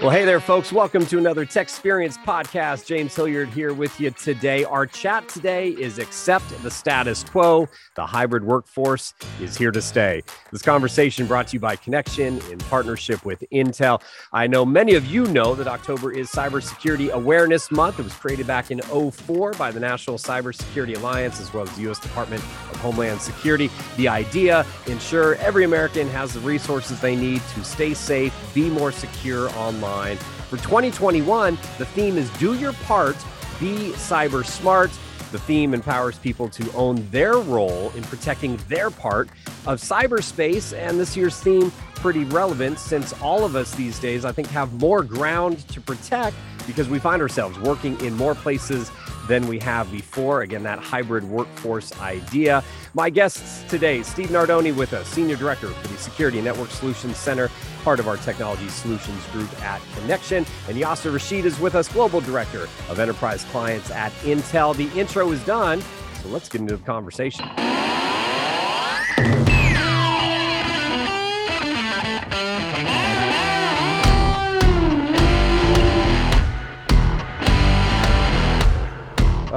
Well, hey there, folks. Welcome to another Tech Experience podcast. James Hilliard here with you today. Our chat today is Accept the Status Quo. The hybrid workforce is here to stay. This conversation brought to you by Connection in partnership with Intel. I know many of you know that October is Cybersecurity Awareness Month. It was created back in 04 by the National Cybersecurity Alliance as well as the U.S. Department of Homeland Security. The idea ensure every American has the resources they need to stay safe, be more secure online online. For 2021, the theme is Do Your Part, Be Cyber Smart. The theme empowers people to own their role in protecting their part of cyberspace. And this year's theme, pretty relevant since all of us these days, I think, have more ground to protect because we find ourselves working in more places than we have before. Again, that hybrid workforce idea. My guests today, Steve Nardoni with us, Senior Director for the Security Network Solutions Center, part of our Technology Solutions Group at Connection. And Yasser Rasheed is with us, Global Director of Enterprise Clients at Intel. The intro is done, so let's get into the conversation.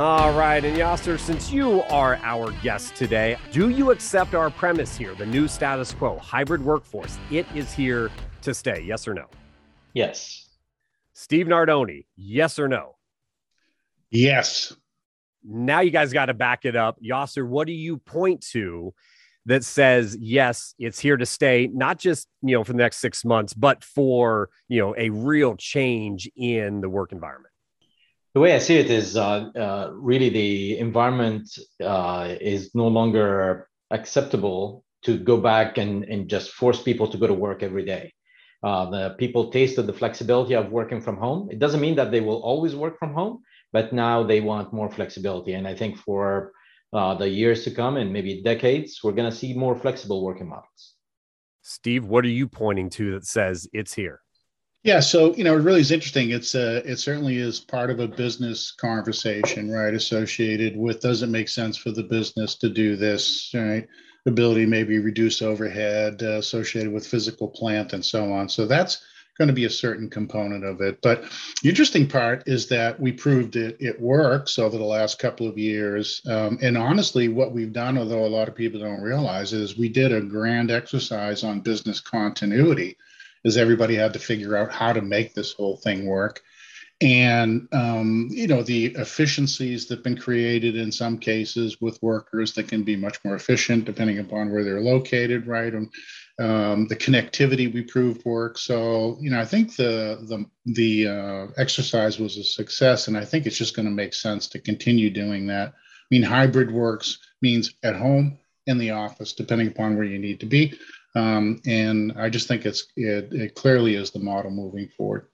All right. And Yasser, since you are our guest today, do you accept our premise here, the new status quo, hybrid workforce? It is here to stay. Yes or no? Yes. Steve Nardoni, yes or no? Yes. Now you guys got to back it up. Yasser, what do you point to that says, yes, it's here to stay, not just, you know, for the next six months, but for, you know, a real change in the work environment? The way I see it is uh, uh, really the environment uh, is no longer acceptable to go back and, and just force people to go to work every day. Uh, the people tasted the flexibility of working from home. It doesn't mean that they will always work from home, but now they want more flexibility. And I think for uh, the years to come and maybe decades, we're going to see more flexible working models. Steve, what are you pointing to that says it's here? Yeah, so you know, it really is interesting. It's uh, it certainly is part of a business conversation, right? Associated with does it make sense for the business to do this, right? Ability maybe reduce overhead uh, associated with physical plant and so on. So that's going to be a certain component of it. But the interesting part is that we proved it it works over the last couple of years. Um, and honestly, what we've done, although a lot of people don't realize, is we did a grand exercise on business continuity is everybody had to figure out how to make this whole thing work? And um, you know the efficiencies that have been created in some cases with workers that can be much more efficient depending upon where they're located right? And um, the connectivity we proved works so you know i think the the the uh, exercise was a success and i think it's just going to make sense to continue doing that. I mean hybrid works means at home in the office depending upon where you need to be um, and I just think it's it, it clearly is the model moving forward.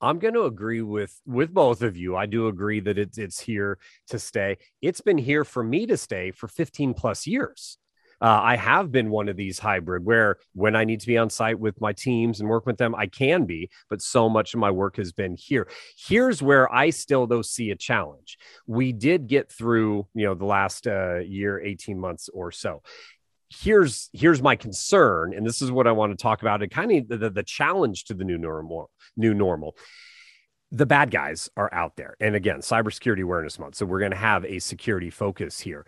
I'm going to agree with with both of you. I do agree that it's it's here to stay. It's been here for me to stay for 15 plus years. Uh, I have been one of these hybrid where when I need to be on site with my teams and work with them, I can be, but so much of my work has been here. Here's where I still though see a challenge. We did get through, you know, the last uh, year, 18 months or so here's here's my concern and this is what i want to talk about and kind of the, the challenge to the new normal new normal the bad guys are out there and again cybersecurity awareness month so we're going to have a security focus here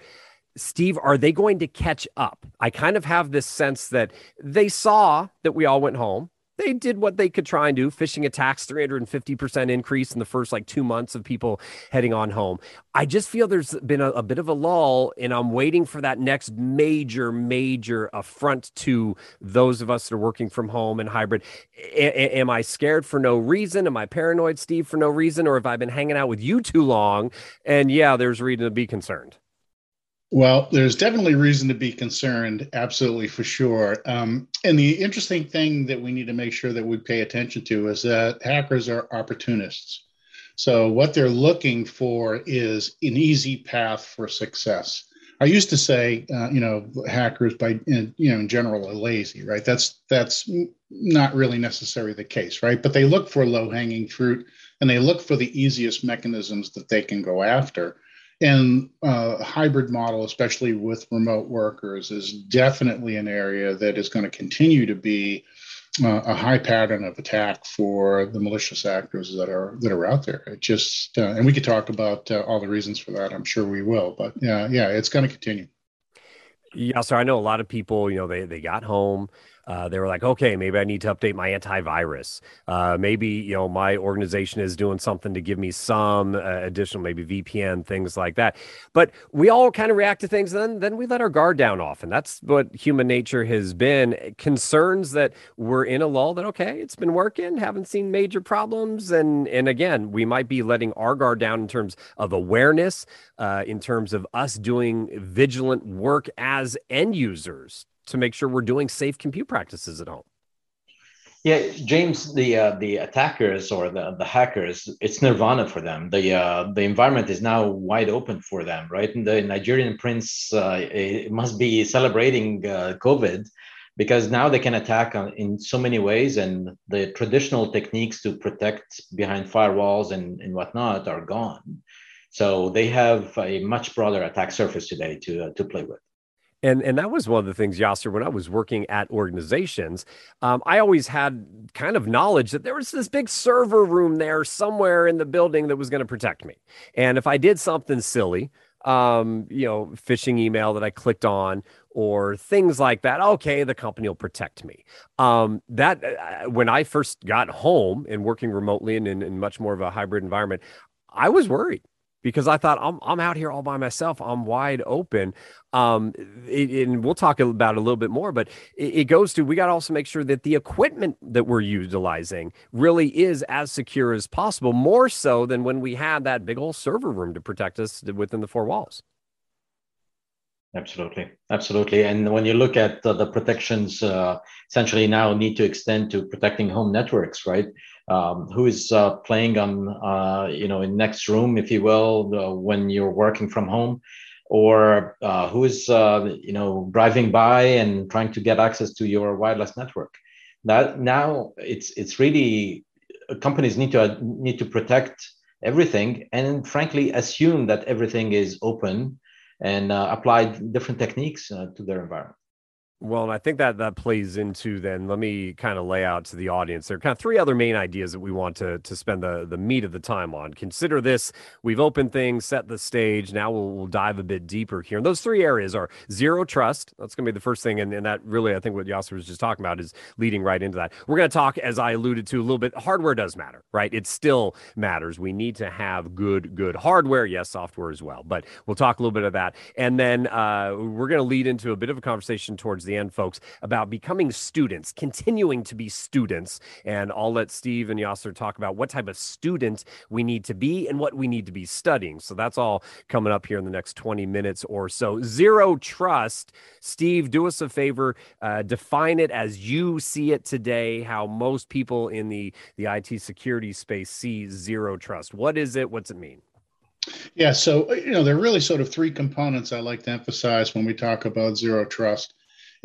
Steve, are they going to catch up? I kind of have this sense that they saw that we all went home they did what they could try and do. Phishing attacks, 350% increase in the first like two months of people heading on home. I just feel there's been a, a bit of a lull, and I'm waiting for that next major, major affront to those of us that are working from home and hybrid. A- am I scared for no reason? Am I paranoid, Steve, for no reason? Or have I been hanging out with you too long? And yeah, there's reason to be concerned. Well, there's definitely reason to be concerned, absolutely for sure. Um, and the interesting thing that we need to make sure that we pay attention to is that hackers are opportunists. So what they're looking for is an easy path for success. I used to say, uh, you know, hackers by you know in general are lazy, right? That's that's not really necessarily the case, right? But they look for low hanging fruit and they look for the easiest mechanisms that they can go after. And uh, hybrid model, especially with remote workers, is definitely an area that is going to continue to be uh, a high pattern of attack for the malicious actors that are that are out there. It just uh, and we could talk about uh, all the reasons for that. I'm sure we will, but yeah, yeah, it's going to continue. Yeah, so I know a lot of people. You know, they they got home uh, they were like, okay, maybe I need to update my antivirus. Uh, maybe you know my organization is doing something to give me some uh, additional, maybe VPN things like that. But we all kind of react to things, then then we let our guard down often. That's what human nature has been. Concerns that we're in a lull. That okay, it's been working, haven't seen major problems, and and again, we might be letting our guard down in terms of awareness, uh, in terms of us doing vigilant work as end users to make sure we're doing safe compute practices at home. Yeah, James, the uh, the attackers or the, the hackers, it's nirvana for them. The uh, the environment is now wide open for them, right? And the Nigerian prince uh, must be celebrating uh, COVID because now they can attack on, in so many ways, and the traditional techniques to protect behind firewalls and, and whatnot are gone. So they have a much broader attack surface today to uh, to play with. And and that was one of the things, Yasser, when I was working at organizations, um, I always had kind of knowledge that there was this big server room there somewhere in the building that was going to protect me. And if I did something silly, um, you know, phishing email that I clicked on or things like that, okay, the company will protect me. Um, that uh, when I first got home and working remotely and in, in much more of a hybrid environment, I was worried because I thought I'm I'm out here all by myself. I'm wide open. Um, it, and we'll talk about it a little bit more, but it, it goes to we got to also make sure that the equipment that we're utilizing really is as secure as possible, more so than when we had that big old server room to protect us within the four walls. Absolutely, absolutely. And when you look at uh, the protections, uh, essentially now need to extend to protecting home networks, right? Um, who is uh, playing on uh, you know in next room if you will uh, when you're working from home or uh, who is uh, you know driving by and trying to get access to your wireless network. That now it's it's really companies need to need to protect everything and frankly assume that everything is open and uh, apply different techniques to their environment well, and I think that that plays into then. Let me kind of lay out to the audience. There are kind of three other main ideas that we want to to spend the the meat of the time on. Consider this: we've opened things, set the stage. Now we'll, we'll dive a bit deeper here. And those three areas are zero trust. That's going to be the first thing, and, and that really, I think, what Yasser was just talking about is leading right into that. We're going to talk, as I alluded to, a little bit. Hardware does matter, right? It still matters. We need to have good good hardware. Yes, software as well. But we'll talk a little bit of that, and then uh, we're going to lead into a bit of a conversation towards the end, folks, about becoming students, continuing to be students. And I'll let Steve and Yasser talk about what type of student we need to be and what we need to be studying. So that's all coming up here in the next 20 minutes or so. Zero trust. Steve, do us a favor, uh, define it as you see it today, how most people in the, the IT security space see zero trust. What is it? What's it mean? Yeah, so you know, there are really sort of three components I like to emphasize when we talk about zero trust.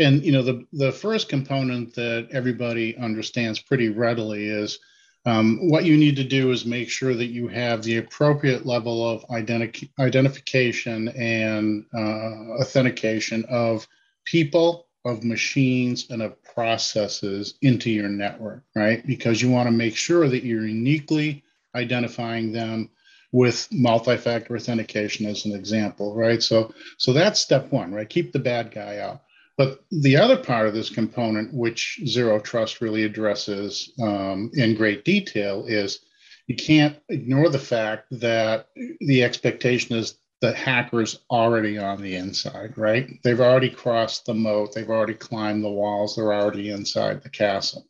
And you know, the the first component that everybody understands pretty readily is um, what you need to do is make sure that you have the appropriate level of identi- identification and uh, authentication of people, of machines, and of processes into your network, right? Because you want to make sure that you're uniquely identifying them with multi-factor authentication as an example, right? So, so that's step one, right? Keep the bad guy out. But the other part of this component, which Zero Trust really addresses um, in great detail, is you can't ignore the fact that the expectation is that hackers already on the inside, right? They've already crossed the moat, they've already climbed the walls, they're already inside the castle.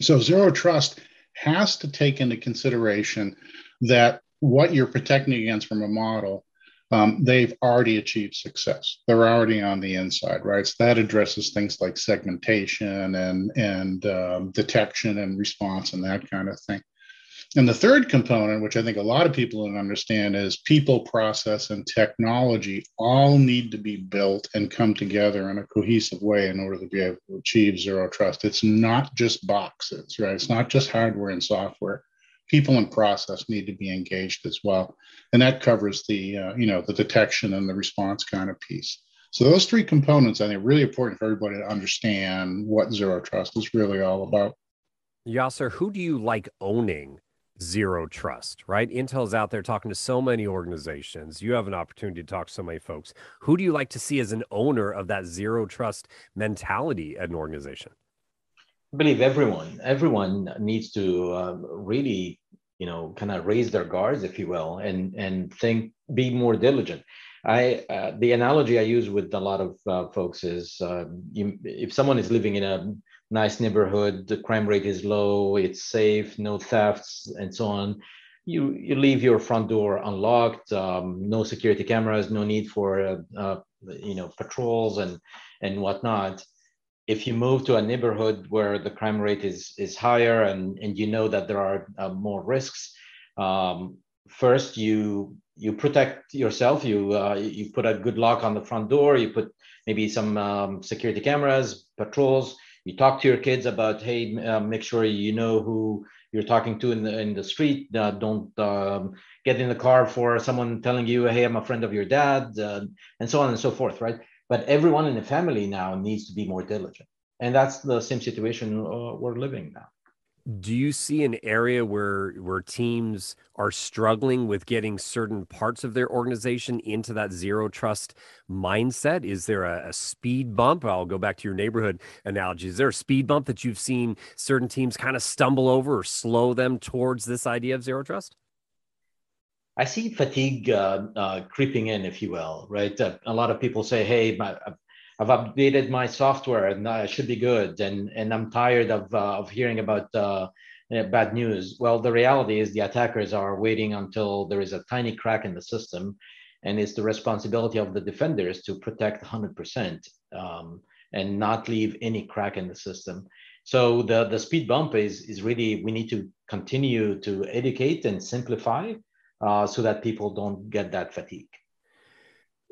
So Zero Trust has to take into consideration that what you're protecting against from a model, um, they've already achieved success. They're already on the inside, right? So that addresses things like segmentation and and um, detection and response and that kind of thing. And the third component, which I think a lot of people don't understand, is people, process, and technology all need to be built and come together in a cohesive way in order to be able to achieve zero trust. It's not just boxes, right? It's not just hardware and software people and process need to be engaged as well and that covers the uh, you know the detection and the response kind of piece So those three components, I think, are really important for everybody to understand what zero trust is really all about. Yasser, who do you like owning zero trust, right? Intel's out there talking to so many organizations. You have an opportunity to talk to so many folks. Who do you like to see as an owner of that zero trust mentality at an organization? Believe everyone, everyone needs to uh, really, you know, kind of raise their guards, if you will, and and think, be more diligent. I uh, the analogy I use with a lot of uh, folks is uh, you, if someone is living in a nice neighborhood, the crime rate is low, it's safe, no thefts, and so on. You you leave your front door unlocked, um, no security cameras, no need for uh, uh, you know patrols and and whatnot. If you move to a neighborhood where the crime rate is is higher and and you know that there are uh, more risks, um, first you you protect yourself. You uh, you put a good lock on the front door. You put maybe some um, security cameras, patrols you talk to your kids about hey uh, make sure you know who you're talking to in the in the street uh, don't um, get in the car for someone telling you hey i'm a friend of your dad uh, and so on and so forth right but everyone in the family now needs to be more diligent. And that's the same situation uh, we're living now. Do you see an area where where teams are struggling with getting certain parts of their organization into that zero trust mindset? Is there a, a, speed bump? I'll go back to your neighborhood analogy. Is there a speed bump that you've seen certain teams kind of stumble over or slow them towards this idea of zero trust I see fatigue uh, uh, creeping in, if you will, right? Uh, a lot of people say, "Hey, my, I've updated my software and I should be good. And, and I'm tired of, uh, of hearing about uh, bad news. Well, the reality is the attackers are waiting until there is a tiny crack in the system. And it's the responsibility of the defenders to protect 100% um, and not leave any crack in the system. So the, the speed bump is, is really, we need to continue to educate and simplify Uh, so that people don't get that fatigue.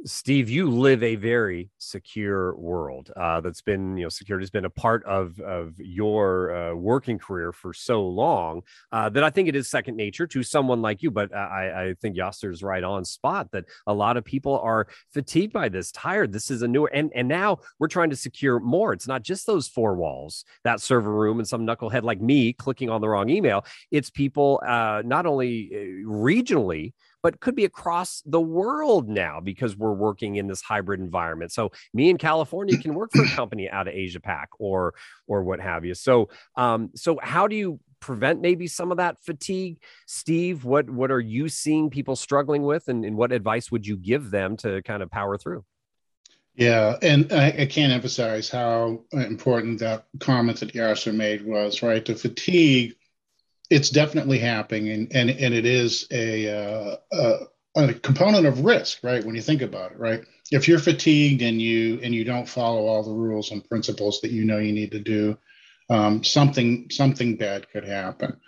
Steve, you live a very secure world. Uh, that's been, you know, security has been a part of of your uh, working career for so long uh, that I think it is second nature to someone like you. But I, I think Yasser's right on spot that a lot of people are fatigued by this, tired. This is a newer, and and now we're trying to secure more. It's not just those four walls, that server room, and some knucklehead like me clicking on the wrong email. It's people uh, not only uh, regionally but could be across the world now because we're working in this hybrid environment. So me in California can work for a company out of Asia Pac or or what have you. So um, so how do you prevent maybe some of that fatigue steve what what are you seeing people struggling with and, and what advice would you give them to kind of power through yeah, and I, I, can't emphasize how important that comment that Yasser made was, right? The fatigue it's definitely happening, and and, and it is a, uh, a, a component of risk, right? When you think about it, right? If you're fatigued and you and you don't follow all the rules and principles that you know you need to do, um, something something bad could happen.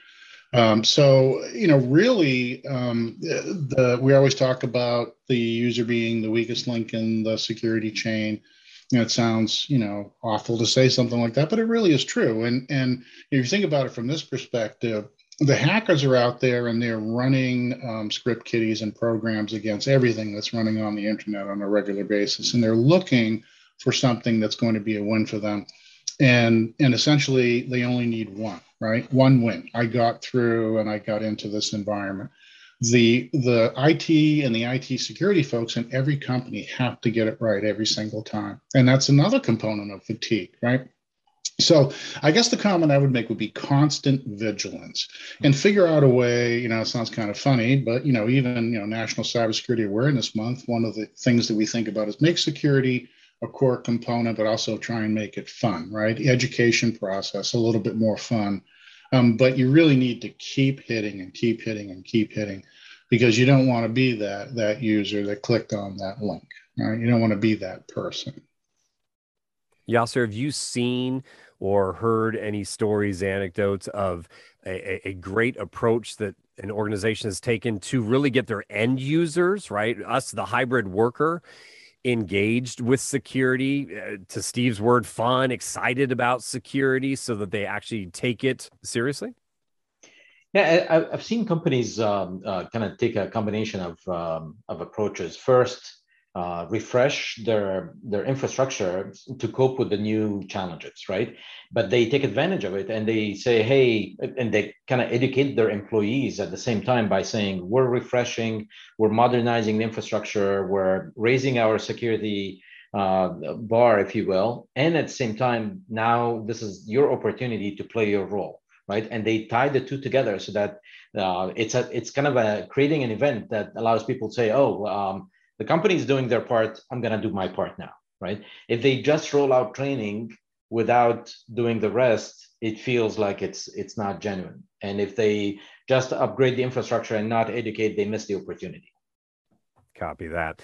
Um, so you know, really, um, the, the we always talk about the user being the weakest link in the security chain you know, it sounds you know awful to say something like that, but it really is true. And and if you think about it from this perspective, the hackers are out there and they're running um, script kiddies and programs against everything that's running on the internet on a regular basis, and they're looking for something that's going to be a win for them. And and essentially, they only need one, right? One win. I got through and I got into this environment the the IT and the IT security folks in every company have to get it right every single time. And that's another component of fatigue, right? So I guess the comment I would make would be constant vigilance and figure out a way, you know, it sounds kind of funny, but you know, even you know, National Cybersecurity Awareness Month, one of the things that we think about is make security a core component, but also try and make it fun, right? Education process a little bit more fun um, but you really need to keep hitting and keep hitting and keep hitting because you don't want to be that that user that clicked on that link. Right? You don't want to be that person. Yasser, have you seen or heard any stories, anecdotes of a, a, great approach that an organization has taken to really get their end users, right? Us, the hybrid worker, engaged with security uh, to steve's word fun excited about security so that they actually take it seriously yeah I, have seen companies um, uh, kind of take a combination of um, of approaches first uh, refresh their their infrastructure to cope with the new challenges, right? But they take advantage of it and they say, hey, and they kind of educate their employees at the same time by saying, we're refreshing, we're modernizing the infrastructure, we're raising our security uh, bar, if you will, and at the same time, now this is your opportunity to play your role, right? And they tie the two together so that uh, it's a it's kind of a creating an event that allows people to say, oh. Um, the company is doing their part. I'm going to do my part now right? If they just roll out training without doing the rest it feels like it's it's not genuine. And if they just upgrade the infrastructure and not educate they miss the opportunity Copy that.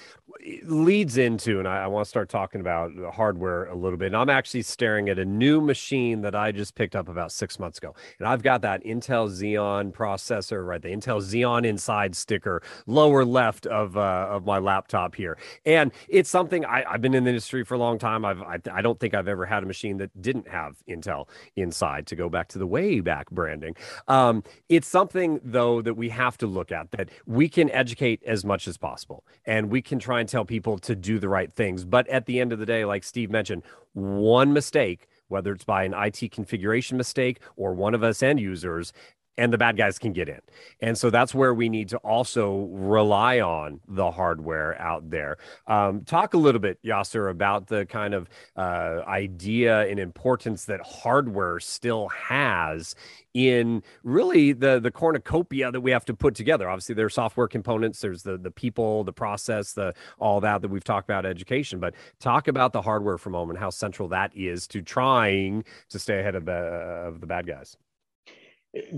leads into, and I, I, want to start talking about hardware a little bit. And I'm actually staring at a new machine that I just picked up about six months ago. And I've got that Intel Xeon processor, right? The Intel Xeon inside sticker, lower left of uh, of my laptop here. And it's something I, have been in the industry for a long time. I've, I, I don't think I've ever had a machine that didn't have Intel inside to go back to the way back branding. Um, it's something, though, that we have to look at that we can educate as much as possible and we can try and tell people to do the right things. But at the end of the day, like Steve mentioned, one mistake, whether it's by an IT configuration mistake or one of us end users, and the bad guys can get in. And so that's where we need to also rely on the hardware out there. Um, talk a little bit, Yasser, about the kind of uh, idea and importance that hardware still has in really the the cornucopia that we have to put together. Obviously, there are software components. There's the the people, the process, the all that that we've talked about education. But talk about the hardware for a moment. How central that is to trying to stay ahead of the of the bad guys.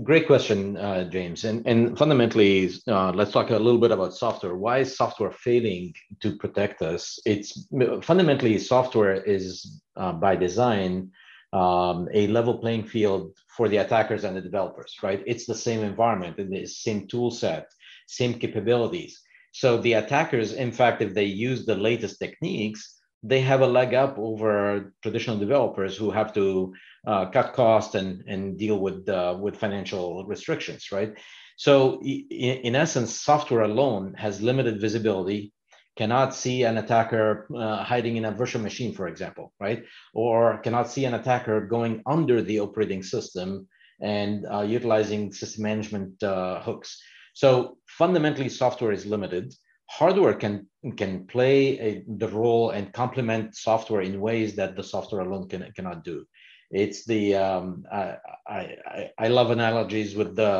Great question, uh, James. And, and fundamentally, uh, let's talk a little bit about software. Why is software failing to protect us? It's fundamentally software is uh, by design um, a level playing field for the attackers and the developers, right? It's the same environment and the same tool set, same capabilities. So the attackers, in fact, if they use the latest techniques, they have a leg up over traditional developers who have to uh, cut costs and, and deal with, uh, with financial restrictions, right? So in, in, essence, software alone has limited visibility, cannot see an attacker uh, hiding in a virtual machine, for example, right? Or cannot see an attacker going under the operating system and uh, utilizing system management uh, hooks. So fundamentally, software is limited hardware can can play a, the role and complement software in ways that the software alone can, cannot do. It's the um, I, I I love analogies with the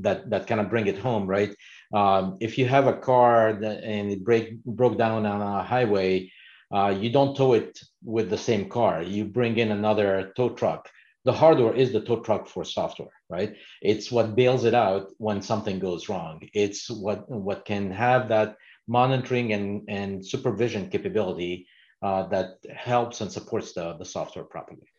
that that kind of bring it home, right? Um, if you have a car that, and it break broke down on a highway, uh, you don't tow it with the same car. You bring in another tow truck. The hardware is the tow truck for software, right? It's what bails it out when something goes wrong. It's what what can have that monitoring and, and supervision capability uh, that helps and supports the, the software properly.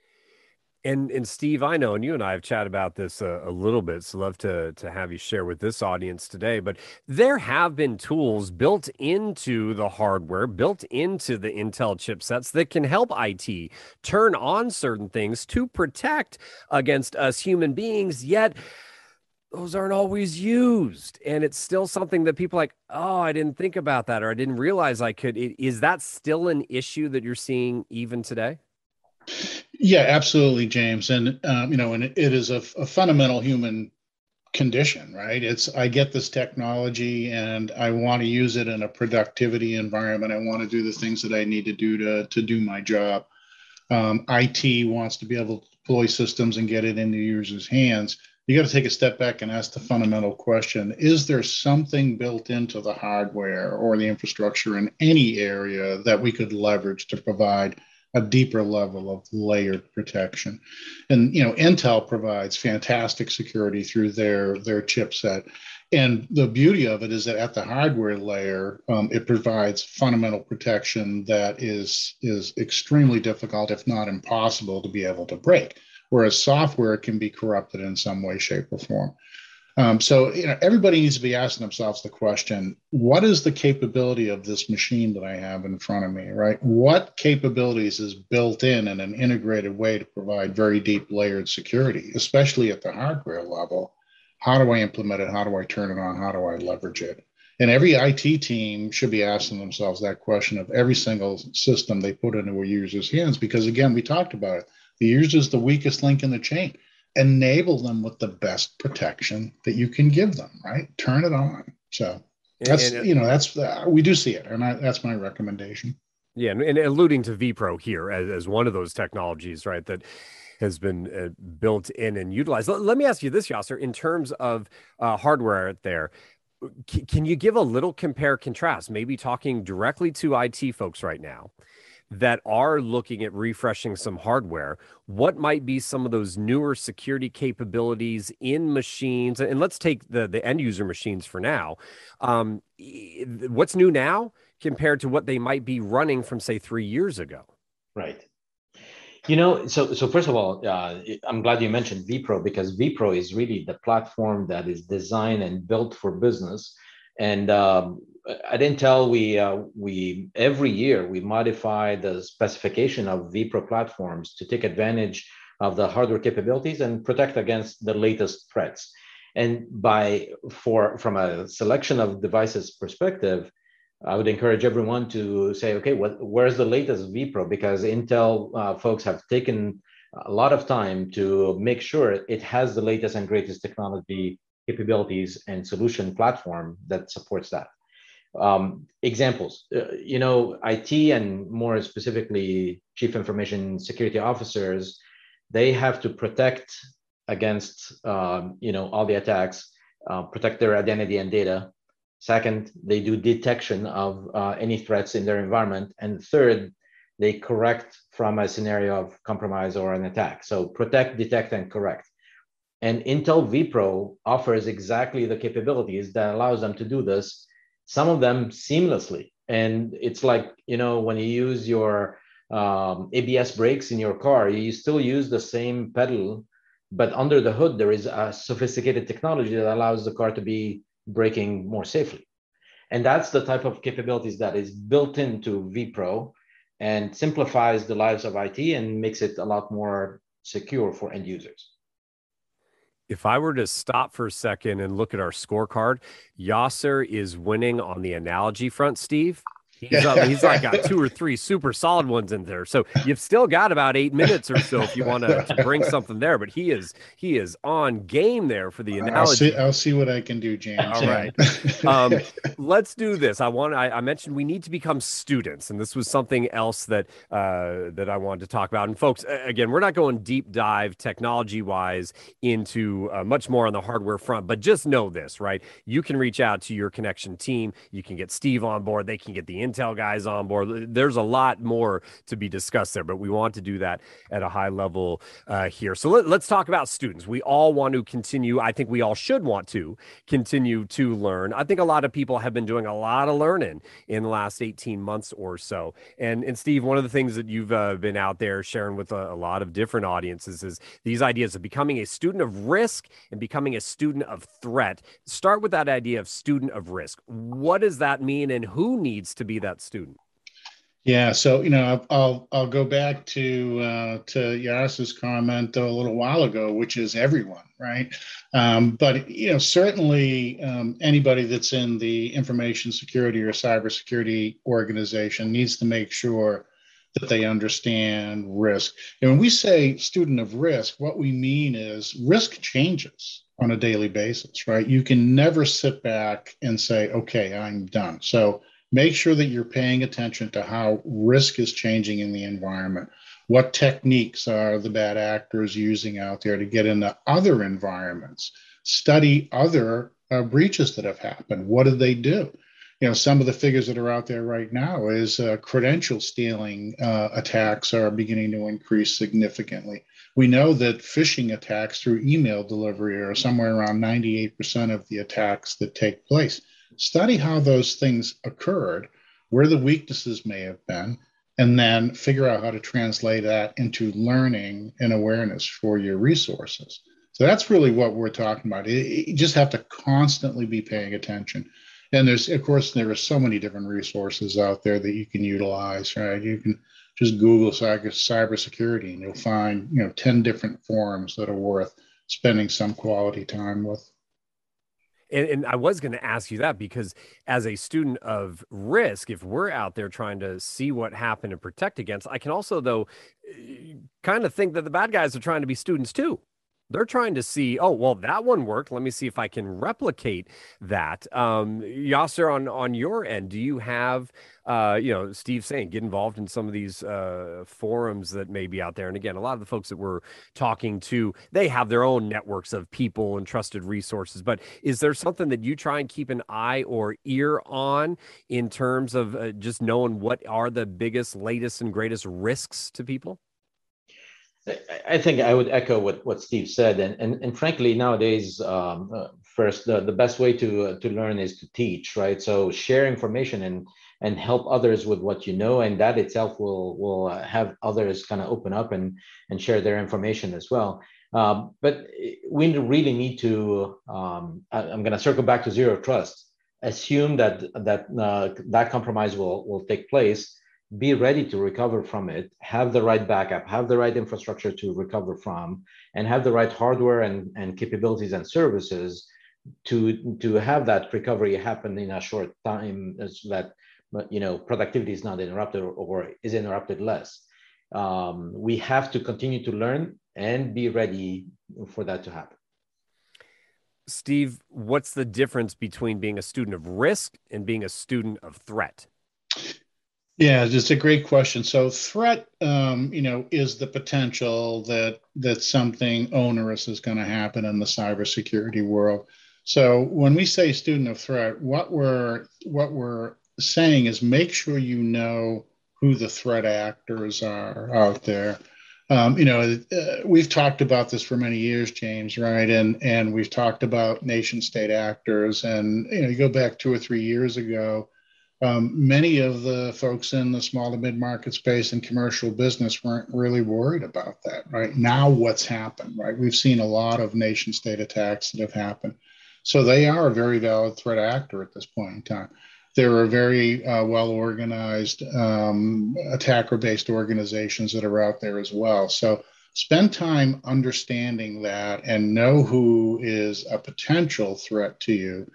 And and Steve, I know, and you and I have chatted about this a, a, little bit. So love to to have you share with this audience today. But there have been tools built into the hardware, built into the Intel chipsets that can help IT turn on certain things to protect against us human beings. Yet those aren't always used, and it's still something that people like. Oh, I didn't think about that, or I didn't realize I could. Is that still an issue that you're seeing even today? Yeah, absolutely, James. And um, you know, and it, is a, a fundamental human condition, right? It's I get this technology and I want to use it in a productivity environment. I want to do the things that I need to do to to do my job. Um, IT wants to be able to deploy systems and get it into users' hands. You got to take a step back and ask the fundamental question: Is there something built into the hardware or the infrastructure in any area that we could leverage to provide a deeper level of layered protection. And you know, Intel provides fantastic security through their their chipset. And the beauty of it is that at the hardware layer, um, it provides fundamental protection that is is extremely difficult, if not impossible, to be able to break. Whereas software can be corrupted in some way, shape, or form. Um, so you know, everybody needs to be asking themselves the question: What is the capability of this machine that I have in front of me? Right? What capabilities is built in in an integrated way to provide very deep layered security, especially at the hardware level? How do I implement it? How do I turn it on? How do I leverage it? And every IT team should be asking themselves that question of every single system they put into a user's hands, because again, we talked about it. The user is the weakest link in the chain. Enable them with the best protection that you can give them, right? Turn it on. So that's, and, and, you know, that's, uh, we do see it. And I, that's my recommendation. Yeah. And, and alluding to vPro here as, as one of those technologies, right? That, has been uh, built in and utilized. Let, let, me ask you this, Yasser, in terms of uh, hardware there, c- can you give a little compare contrast, maybe talking directly to IT folks right now that are looking at refreshing some hardware? What might be some of those newer security capabilities in machines? And let's take the, the end user machines for now. Um, what's new now compared to what they might be running from, say, three years ago? Right. You know, so so first of all, uh, I'm glad you mentioned vPro because vPro is really the platform that is designed and built for business. And um, at Intel, we uh, we every year we modify the specification of vPro platforms to take advantage of the hardware capabilities and protect against the latest threats. And by for from a selection of devices perspective, I would encourage everyone to say, okay, what, where's the latest vPro? Because Intel uh, folks have taken a lot of time to make sure it has the latest and greatest technology capabilities and solution platform that supports that. Um, examples, uh, you know, IT and more specifically, chief information security officers, they have to protect against, um, you know, all the attacks, uh, protect their identity and data, Second, they do detection of uh, any threats in their environment. And third, they correct from a scenario of compromise or an attack. So protect, detect, and correct. And Intel vPro offers exactly the capabilities that allows them to do this, some of them seamlessly. And it's like, you know, when you use your um, ABS brakes in your car, you still use the same pedal, but under the hood, there is a sophisticated technology that allows the car to be braking more safely. And that's the type of capabilities that is built into vPro and simplifies the lives of IT and makes it a lot more secure for end users. If I were to stop for a second and look at our scorecard, Yasser is winning on the analogy front, Steve. He's, uh, he's like got two or three super solid ones in there. So you've still got about eight minutes or so if you want to bring something there. But he is he is on game there for the analogy. I'll see, I'll see what I can do, James. All right. Um, let's do this. I want I, I, mentioned we need to become students, and this was something else that uh, that I wanted to talk about. And folks, again, we're not going deep dive technology wise into uh, much more on the hardware front, but just know this, right? You can reach out to your connection team. You can get Steve on board. They can get the Intel guys on board. There's a lot more to be discussed there, but we want to do that at a high level uh, here. So let, us talk about students. We all want to continue. I think we all should want to continue to learn. I think a lot of people have been doing a lot of learning in the last 18 months or so. And and Steve, one of the things that you've uh, been out there sharing with a, a lot of different audiences is these ideas of becoming a student of risk and becoming a student of threat. Start with that idea of student of risk. What does that mean, and who needs to be that student? Yeah, so you know, I'll I'll go back to uh, to Yasser's comment a little while ago, which is everyone, right? Um, but you know, certainly um, anybody that's in the information security or cybersecurity organization needs to make sure that they understand risk. And when we say student of risk, what we mean is risk changes on a daily basis, right? You can never sit back and say, okay, I'm done. So make sure that you're paying attention to how risk is changing in the environment. What techniques are the bad actors using out there to get into other environments? Study other uh, breaches that have happened. What did they do? You know, some of the figures that are out there right now is uh, credential stealing uh, attacks are beginning to increase significantly. We know that phishing attacks through email delivery are somewhere around 98% of the attacks that take place study how those things occurred, where the weaknesses may have been, and then figure out how to translate that into learning and awareness for your resources. So that's really what we're talking about. You just have to constantly be paying attention. And there's, of course, there are so many different resources out there that you can utilize, right? You can just Google cybersecurity and you'll find, you know, 10 different forums that are worth spending some quality time with And, and I was going to ask you that because as a student of risk, if we're out there trying to see what happened and protect against, I can also though eh, kind of think that the bad guys are trying to be students too. They're trying to see, oh, well, that one worked. Let me see if I can replicate that. Um, Yasser, on on your end, do you have, uh, you know, Steve saying get involved in some of these uh, forums that may be out there? And again, a lot of the folks that we're talking to, they have their own networks of people and trusted resources. But is there something that you try and keep an eye or ear on in terms of uh, just knowing what are the biggest, latest, and greatest risks to people? I think I would echo what, what Steve said, and and, and frankly, nowadays, um, uh, first the, the best way to uh, to learn is to teach, right? So share information and and help others with what you know, and that itself will will uh, have others kind of open up and and share their information as well. Um, but we really need to. Um, I, am going to circle back to zero trust. Assume that that uh, that compromise will will take place be ready to recover from it, have the right backup, have the right infrastructure to recover from, and have the right hardware and, and capabilities and services to, to have that recovery happen in a short time so that you know productivity is not interrupted or is interrupted less. Um, we have to continue to learn and be ready for that to happen. Steve, what's the difference between being a student of risk and being a student of threat? Yeah, it's a great question. So, threat, um, you know, is the potential that that something onerous is going to happen in the cybersecurity world. So, when we say student of threat, what we're what we're saying is make sure you know who the threat actors are out there. Um, you know, uh, we've talked about this for many years, James, right? And and we've talked about nation state actors, and you know, you go back two or three years ago um, many of the folks in the small to mid market space and commercial business weren't really worried about that. Right now, what's happened? Right, we've seen a lot of nation state attacks that have happened, so they are a very valid threat actor at this point in time. There are very uh, well organized um, attacker based organizations that are out there as well. So spend time understanding that and know who is a potential threat to you.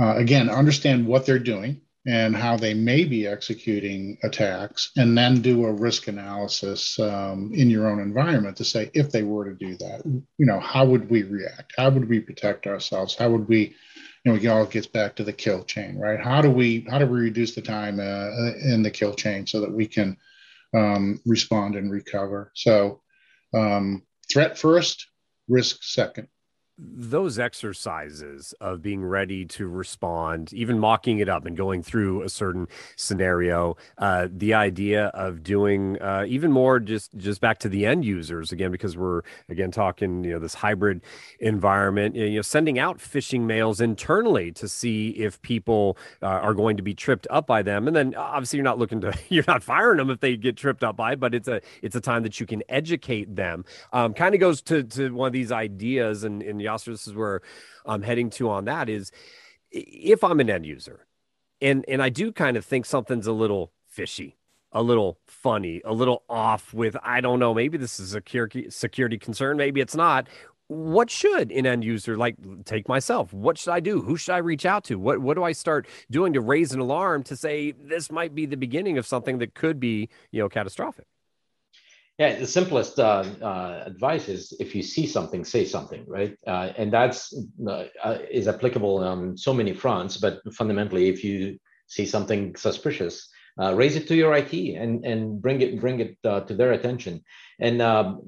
Uh, again, understand what they're doing and how they may be executing attacks, and then do a risk analysis um, in your own environment to say if they were to do that, you know, how would we react? How would we protect ourselves? How would we, you know, it all gets back to the kill chain, right? How do we how do we reduce the time uh, in the kill chain so that we can um, respond and recover? So, um, threat first, risk second those exercises of being ready to respond, even mocking it up and going through a certain scenario, uh, the idea of doing uh, even more just just back to the end users again, because we're again talking you know this hybrid environment, you know, sending out phishing mails internally to see if people uh, are going to be tripped up by them, and then obviously you're not looking to you're not firing them if they get tripped up by, but it's a it's a time that you can educate them. Um, kind of goes to to one of these ideas and and Yasser, this is where I'm heading to on that is if I'm an end user and and I do kind of think something's a little fishy, a little funny, a little off with I don't know, maybe this is a security security concern, maybe it's not. What should an end user like take myself? What should I do? Who should I reach out to? What what do I start doing to raise an alarm to say this might be the beginning of something that could be, you know, catastrophic? Yeah, the simplest uh, uh, advice is if you see something, say something, right? Uh, and that's uh, uh, is applicable on so many fronts. But fundamentally, if you see something suspicious, uh, raise it to your IT and and bring it bring it to their attention. And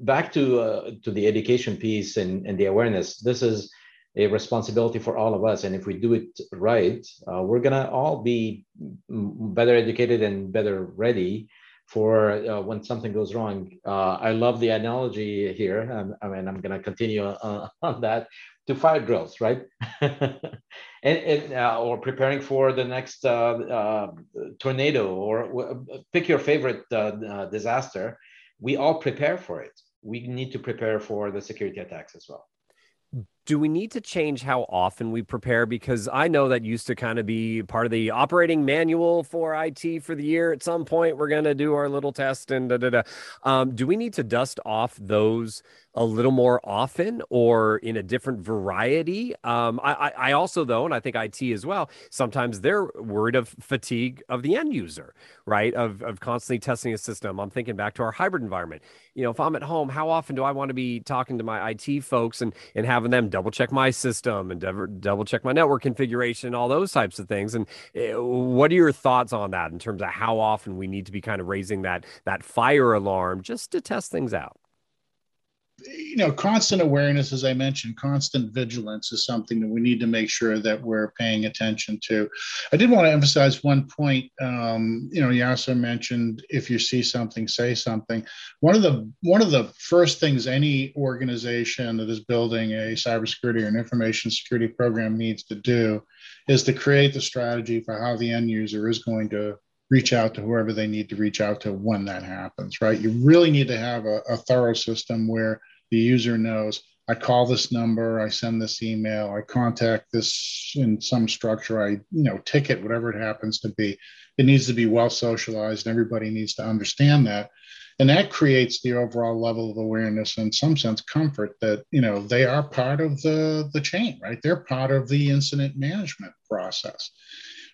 back to to the education piece and, and the awareness. This is a responsibility for all of us. And if we do it right, we're gonna all be better educated and better ready for uh, when something goes wrong. Uh, I love the analogy here. and I mean, I'm going to continue uh, on that to fire drills, right? and, and uh, or preparing for the next uh, uh, tornado, or pick your favorite disaster. We all prepare for it. We need to prepare for the security attacks as well do we need to change how often we prepare? Because I know that used to kind of be part of the operating manual for IT for the year. At some point, we're going to do our little test and da da da. Um, do we need to dust off those a little more often or in a different variety. Um, I, I, also, though, and I think IT as well, sometimes they're worried of fatigue of the end user, right? Of, of constantly testing a system. I'm thinking back to our hybrid environment. You know, if I'm at home, how often do I want to be talking to my IT folks and, and having them double check my system and double, check my network configuration, all those types of things? And uh, what are your thoughts on that in terms of how often we need to be kind of raising that that fire alarm just to test things out? You know, constant awareness, as I mentioned, constant vigilance is something that we need to make sure that we're paying attention to. I did want to emphasize one point. Um, you know, also mentioned if you see something, say something. One of the one of the first things any organization that is building a cybersecurity or an information security program needs to do is to create the strategy for how the end user is going to reach out to whoever they need to reach out to when that happens, right? You really need to have a, a thorough system where the user knows I call this number, I send this email, I contact this in some structure, I you know ticket whatever it happens to be. It needs to be well socialized, and everybody needs to understand that, and that creates the overall level of awareness and some sense comfort that you know they are part of the the chain, right? They're part of the incident management process.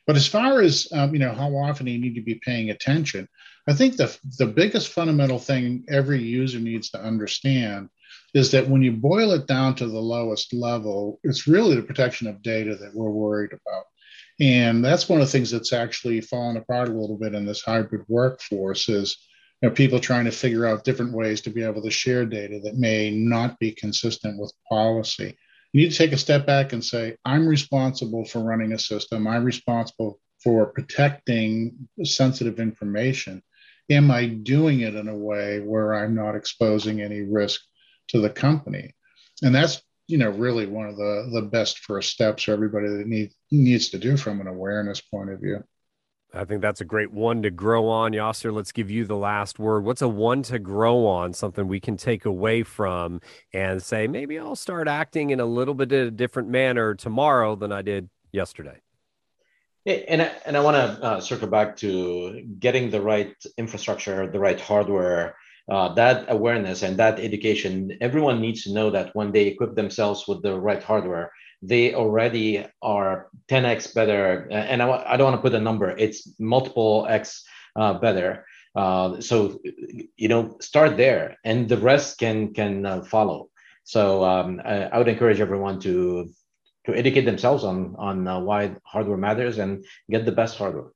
But as far as um, you know, how often you need to be paying attention, I think the the biggest fundamental thing every user needs to understand is that when you boil it down to the lowest level, it's really the protection of data that we're worried about. And that's one of the things that's actually fallen apart a little bit in this hybrid workforce is you know, people trying to figure out different ways to be able to share data that may not be consistent with policy you need to take a step back and say, I'm responsible for running a system. I'm responsible for protecting sensitive information. Am I doing it in a way where I'm not exposing any risk to the company? And that's you know really one of the the best first steps for everybody that need, needs to do from an awareness point of view. I think that's a great one to grow on. Yasser, let's give you the last word. What's a one to grow on, something we can take away from and say, maybe I'll start acting in a little bit of a different manner tomorrow than I did yesterday? And I, and I want to uh, circle back to getting the right infrastructure, the right hardware, uh, that awareness and that education. Everyone needs to know that when they equip themselves with the right hardware, they already are 10x better. And I, don't want to put a number, it's multiple x uh, better. Uh, so you know, start there, and the rest can can uh, follow. So um, I, I, would encourage everyone to to educate themselves on on uh, why hardware matters and get the best hardware.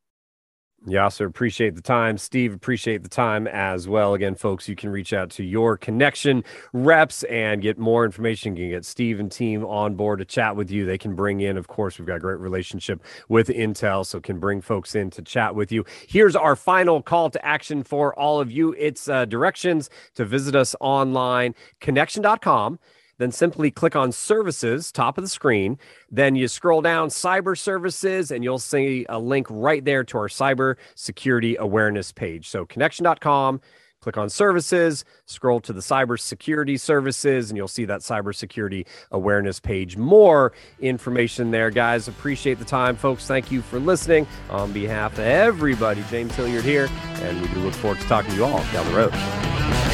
Yasser, appreciate the time. Steve, appreciate the time as well. Again, folks, you can reach out to your connection reps and get more information. You can get Steve and team on board to chat with you. They can bring in, of course, we've got a great relationship with Intel, so can bring folks in to chat with you. Here's our final call to action for all of you. It's uh, directions to visit us online, connection.com then simply click on services, top of the screen. Then you scroll down cyber services, and you'll see a link right there to our cyber security awareness page. So, connection.com, click on services, scroll to the cyber security services, and you'll see that cyber security awareness page. More information there, guys. Appreciate the time, folks. Thank you for listening. On behalf of everybody, James Hilliard here, and we do look forward to talking to you all down the road.